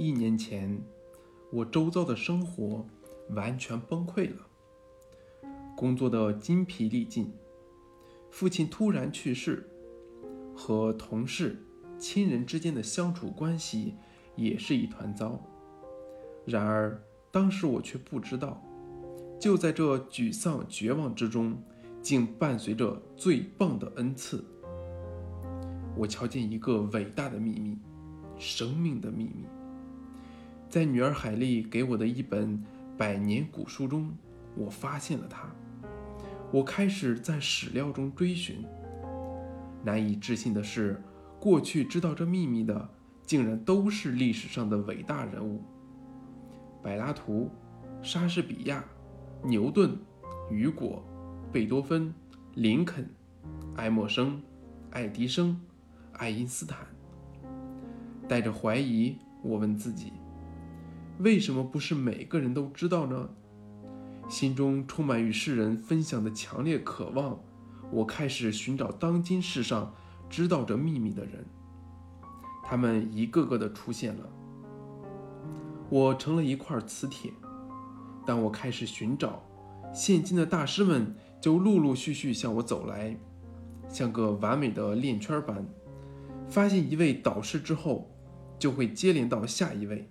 一年前，我周遭的生活完全崩溃了，工作的精疲力尽，父亲突然去世，和同事、亲人之间的相处关系也是一团糟。然而，当时我却不知道，就在这沮丧绝望之中，竟伴随着最棒的恩赐。我瞧见一个伟大的秘密，生命的秘密。在女儿海莉给我的一本百年古书中，我发现了它。我开始在史料中追寻。难以置信的是，过去知道这秘密的，竟然都是历史上的伟大人物：柏拉图、莎士比亚、牛顿、雨果、贝多芬、林肯、爱默生、爱迪生、爱因斯坦。带着怀疑，我问自己。为什么不是每个人都知道呢？心中充满与世人分享的强烈渴望，我开始寻找当今世上知道这秘密的人。他们一个个的出现了，我成了一块磁铁。当我开始寻找，现今的大师们就陆陆续续向我走来，像个完美的链圈般。发现一位导师之后，就会接连到下一位。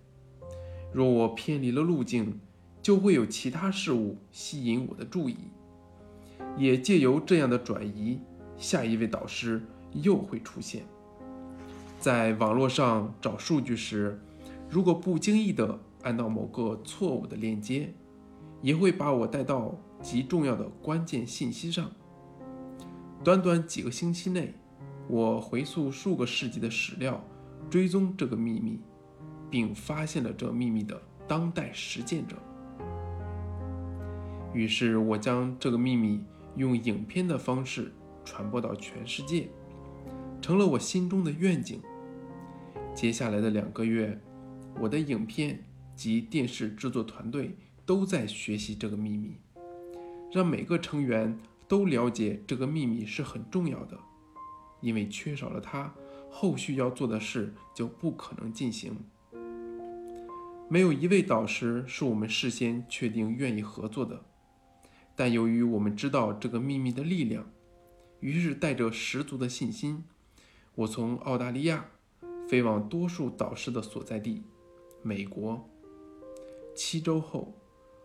若我偏离了路径，就会有其他事物吸引我的注意，也借由这样的转移，下一位导师又会出现。在网络上找数据时，如果不经意地按到某个错误的链接，也会把我带到极重要的关键信息上。短短几个星期内，我回溯数个世纪的史料，追踪这个秘密。并发现了这秘密的当代实践者。于是我将这个秘密用影片的方式传播到全世界，成了我心中的愿景。接下来的两个月，我的影片及电视制作团队都在学习这个秘密，让每个成员都了解这个秘密是很重要的，因为缺少了它，后续要做的事就不可能进行。没有一位导师是我们事先确定愿意合作的，但由于我们知道这个秘密的力量，于是带着十足的信心，我从澳大利亚飞往多数导师的所在地——美国。七周后，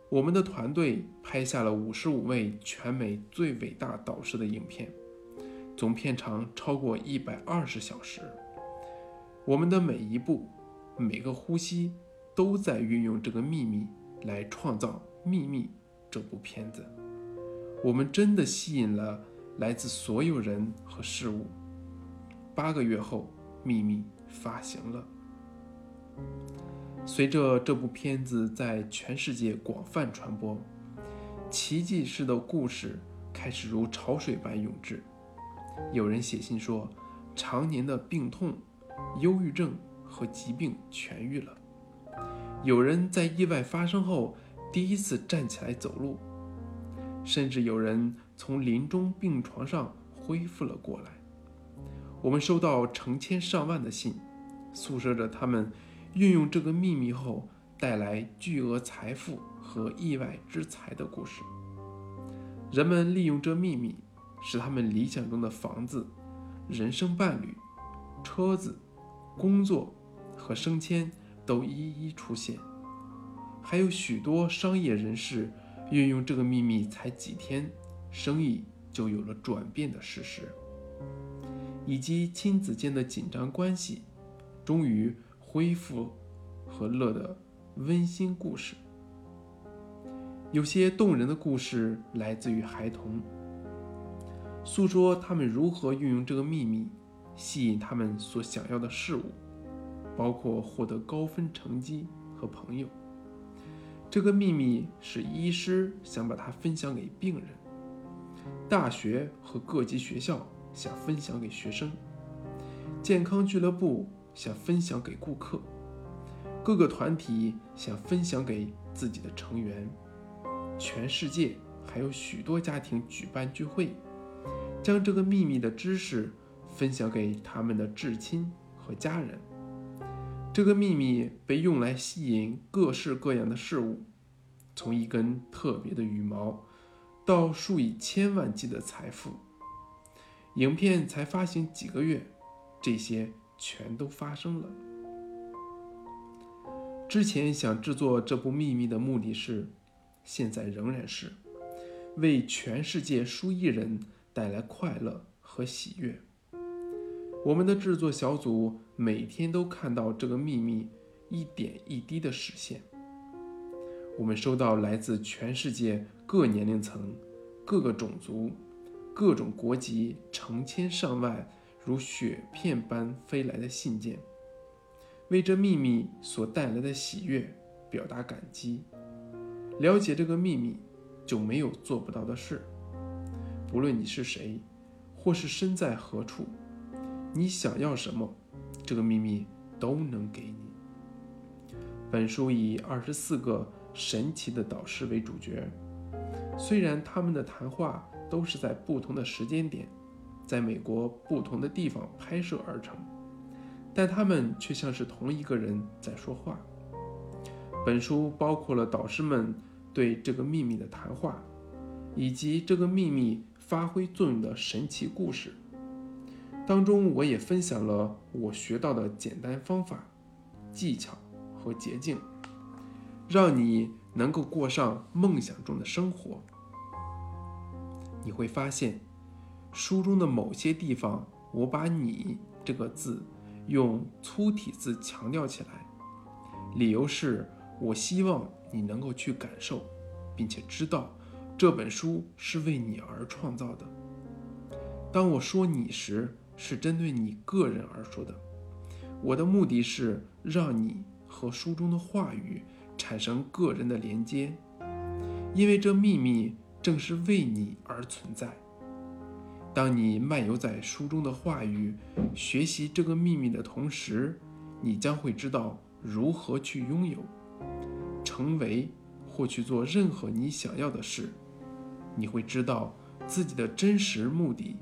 我们的团队拍下了五十五位全美最伟大导师的影片，总片长超过一百二十小时。我们的每一步，每个呼吸。都在运用这个秘密来创造《秘密》这部片子。我们真的吸引了来自所有人和事物。八个月后，《秘密》发行了。随着这部片子在全世界广泛传播，奇迹式的故事开始如潮水般涌至。有人写信说，常年的病痛、忧郁症和疾病痊愈了。有人在意外发生后第一次站起来走路，甚至有人从临终病床上恢复了过来。我们收到成千上万的信，诉说着他们运用这个秘密后带来巨额财富和意外之财的故事。人们利用这秘密，使他们理想中的房子、人生伴侣、车子、工作和升迁。都一一出现，还有许多商业人士运用这个秘密，才几天，生意就有了转变的事实，以及亲子间的紧张关系终于恢复和乐的温馨故事。有些动人的故事来自于孩童，诉说他们如何运用这个秘密，吸引他们所想要的事物。包括获得高分成绩和朋友。这个秘密是医师想把它分享给病人，大学和各级学校想分享给学生，健康俱乐部想分享给顾客，各个团体想分享给自己的成员，全世界还有许多家庭举办聚会，将这个秘密的知识分享给他们的至亲和家人。这个秘密被用来吸引各式各样的事物，从一根特别的羽毛，到数以千万计的财富。影片才发行几个月，这些全都发生了。之前想制作这部秘密的目的是，现在仍然是，为全世界数亿人带来快乐和喜悦。我们的制作小组每天都看到这个秘密一点一滴的实现。我们收到来自全世界各年龄层、各个种族、各种国籍成千上万如雪片般飞来的信件，为这秘密所带来的喜悦表达感激。了解这个秘密，就没有做不到的事。不论你是谁，或是身在何处。你想要什么，这个秘密都能给你。本书以二十四个神奇的导师为主角，虽然他们的谈话都是在不同的时间点，在美国不同的地方拍摄而成，但他们却像是同一个人在说话。本书包括了导师们对这个秘密的谈话，以及这个秘密发挥作用的神奇故事。当中，我也分享了我学到的简单方法、技巧和捷径，让你能够过上梦想中的生活。你会发现，书中的某些地方，我把你这个字用粗体字强调起来，理由是我希望你能够去感受，并且知道这本书是为你而创造的。当我说你时，是针对你个人而说的。我的目的是让你和书中的话语产生个人的连接，因为这秘密正是为你而存在。当你漫游在书中的话语，学习这个秘密的同时，你将会知道如何去拥有、成为或去做任何你想要的事。你会知道自己的真实目的，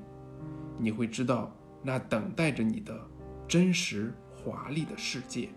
你会知道。那等待着你的真实华丽的世界。